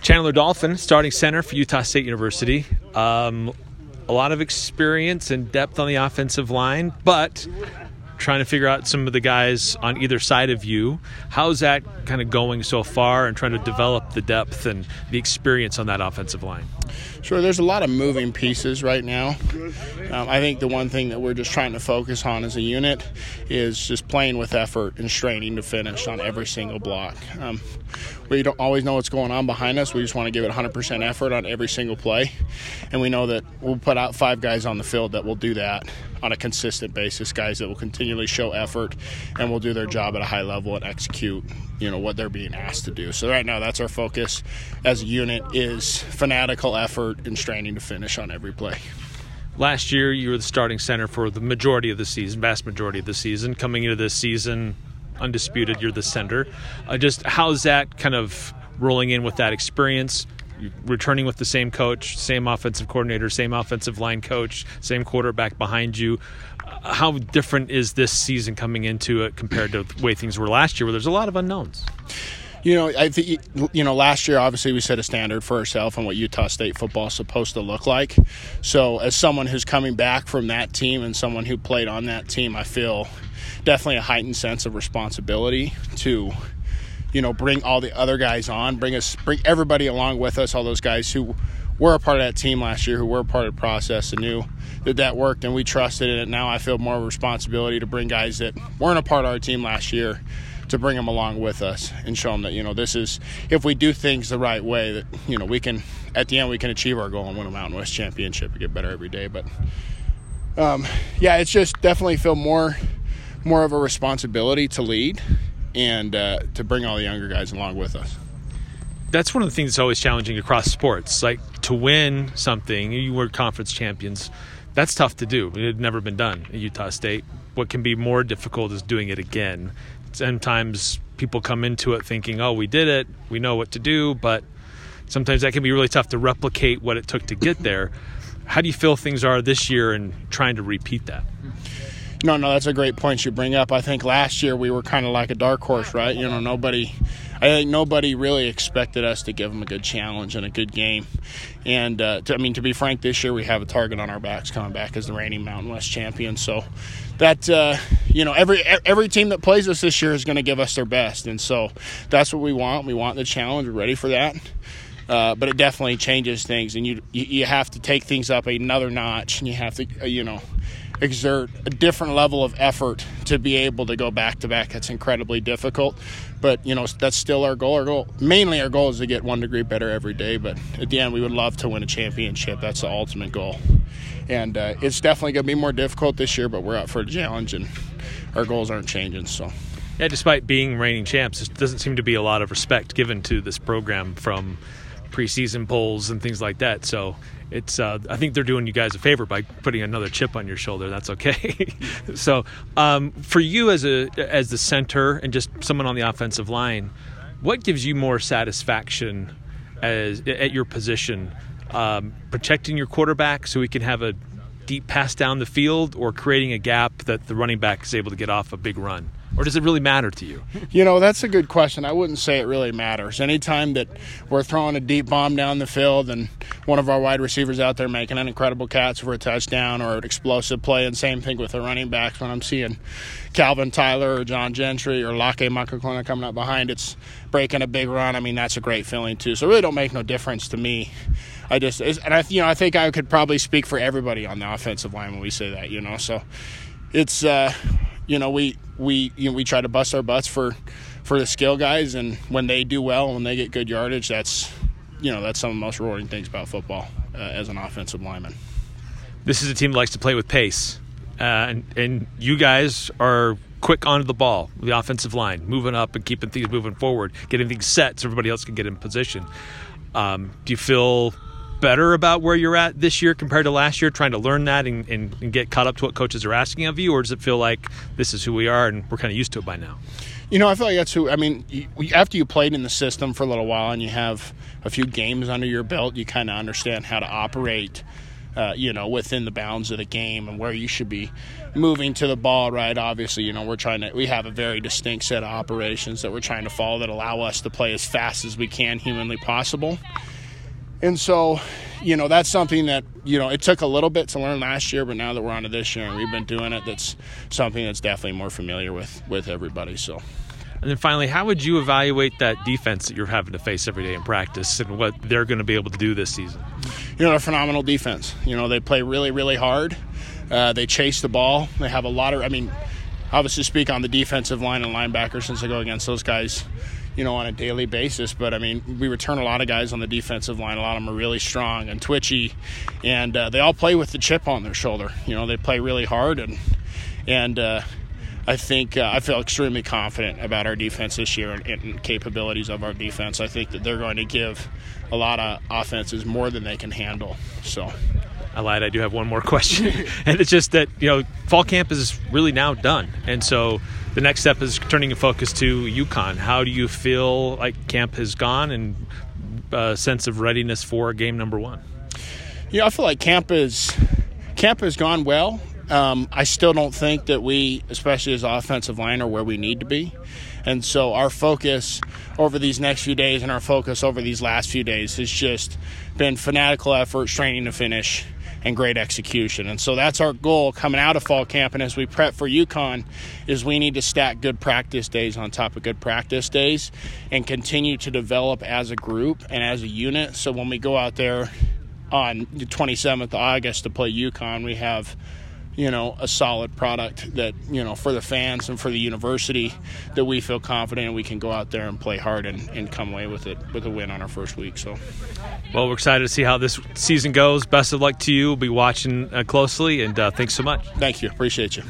Chandler Dolphin, starting center for Utah State University. Um, a lot of experience and depth on the offensive line, but trying to figure out some of the guys on either side of you. How's that kind of going so far and trying to develop the depth and the experience on that offensive line? Sure, there's a lot of moving pieces right now. Um, I think the one thing that we're just trying to focus on as a unit is just playing with effort and straining to finish on every single block. Um, we don't always know what's going on behind us. We just want to give it 100% effort on every single play. And we know that we'll put out five guys on the field that will do that on a consistent basis, guys that will continually show effort and will do their job at a high level and execute, you know, what they're being asked to do. So right now that's our focus as a unit is fanatical effort and straining to finish on every play. Last year, you were the starting center for the majority of the season, vast majority of the season. Coming into this season, undisputed, you're the center. Uh, just how's that kind of rolling in with that experience? Returning with the same coach, same offensive coordinator, same offensive line coach, same quarterback behind you. Uh, how different is this season coming into it compared to the way things were last year, where there's a lot of unknowns? You know, I think you know last year obviously we set a standard for ourselves on what Utah State football is supposed to look like. So as someone who's coming back from that team and someone who played on that team, I feel definitely a heightened sense of responsibility to you know bring all the other guys on bring us bring everybody along with us all those guys who were a part of that team last year who were a part of the process and knew that that worked and we trusted in it now i feel more responsibility to bring guys that weren't a part of our team last year to bring them along with us and show them that you know this is if we do things the right way that you know we can at the end we can achieve our goal and win a mountain west championship and get better every day. But um, yeah it's just definitely feel more more of a responsibility to lead and uh, to bring all the younger guys along with us. That's one of the things that's always challenging across sports. Like to win something, you were conference champions. That's tough to do. It had never been done at Utah State. What can be more difficult is doing it again. Sometimes people come into it thinking, "Oh, we did it. We know what to do," but sometimes that can be really tough to replicate what it took to get there. How do you feel things are this year and trying to repeat that? No, no, that's a great point you bring up. I think last year we were kind of like a dark horse, right? You know, nobody, I think nobody really expected us to give them a good challenge and a good game. And uh, to, I mean, to be frank, this year we have a target on our backs coming back as the reigning Mountain West champion. So that uh, you know, every every team that plays us this year is going to give us their best, and so that's what we want. We want the challenge. We're ready for that. Uh, but it definitely changes things, and you, you have to take things up another notch, and you have to uh, you know exert a different level of effort to be able to go back to back. That's incredibly difficult, but you know that's still our goal. Our goal, mainly our goal, is to get one degree better every day. But at the end, we would love to win a championship. That's the ultimate goal, and uh, it's definitely going to be more difficult this year. But we're up for the challenge, and our goals aren't changing. So. Yeah, despite being reigning champs, there doesn't seem to be a lot of respect given to this program from preseason polls and things like that. So it's uh, I think they're doing you guys a favor by putting another chip on your shoulder. That's okay. so um, for you as a as the center and just someone on the offensive line, what gives you more satisfaction as at your position? Um, protecting your quarterback so he can have a deep pass down the field, or creating a gap that the running back is able to get off a big run or does it really matter to you? You know, that's a good question. I wouldn't say it really matters. Anytime that we're throwing a deep bomb down the field and one of our wide receivers out there making an incredible catch for a touchdown or an explosive play, and same thing with the running backs when I'm seeing Calvin Tyler or John Gentry or Lake Makakona coming up behind, it's breaking a big run. I mean, that's a great feeling too. So it really don't make no difference to me. I just and I you know I think I could probably speak for everybody on the offensive line when we say that. You know, so it's. uh you know, we we you know, we try to bust our butts for for the skill guys, and when they do well, when they get good yardage, that's you know that's some of the most rewarding things about football uh, as an offensive lineman. This is a team that likes to play with pace, uh, and and you guys are quick onto the ball, the offensive line, moving up and keeping things moving forward, getting things set so everybody else can get in position. Um, do you feel better about where you're at this year compared to last year, trying to learn that and, and, and get caught up to what coaches are asking of you, or does it feel like this is who we are and we're kind of used to it by now? You know, I feel like that's who. I mean, you, after you played in the system for a little while and you have a few games under your belt, you kind of understand how to operate uh, you know, within the bounds of the game and where you should be moving to the ball, right? Obviously, you know, we're trying to, we have a very distinct set of operations that we're trying to follow that allow us to play as fast as we can humanly possible. And so, you know, that's something that, you know, it took a little bit to learn last year, but now that we're on to this year and we've been doing it, that's something that's definitely more familiar with, with everybody. So, and then finally, how would you evaluate that defense that you're having to face every day in practice and what they're going to be able to do this season? You know, a phenomenal defense. You know, they play really, really hard. Uh, they chase the ball. They have a lot of, I mean, obviously speak on the defensive line and linebackers since I go against those guys, you know, on a daily basis. But I mean, we return a lot of guys on the defensive line. A lot of them are really strong and twitchy, and uh, they all play with the chip on their shoulder. You know, they play really hard and and. Uh, I think uh, I feel extremely confident about our defense this year and, and, capabilities of our defense. I think that they're going to give a lot of offenses more than they can handle. So. I lied. I do have one more question, and it's just that you know fall camp is really now done, and so the next step is turning your focus to UConn. How do you feel like camp has gone, and a uh, sense of readiness for game number one? Yeah, I feel like camp is camp has gone well. Um, I still don't think that we, especially as offensive line, are where we need to be. And so our focus over these next few days and our focus over these last few days has just been fanatical effort, training to finish, and great execution. And so that's our goal coming out of fall camp. And as we prep for UConn, is we need to stack good practice days on top of good practice days and continue to develop as a group and as a unit. So when we go out there on the 27th of August to play UConn, we have you know a solid product that you know for the fans and for the university that we feel confident we can go out there and play hard and, and come away with it with a win on our first week so. Well we're excited to see how this season goes. Best of luck to you. We'll be watching uh, closely and uh, thanks so much. Thank you. Appreciate you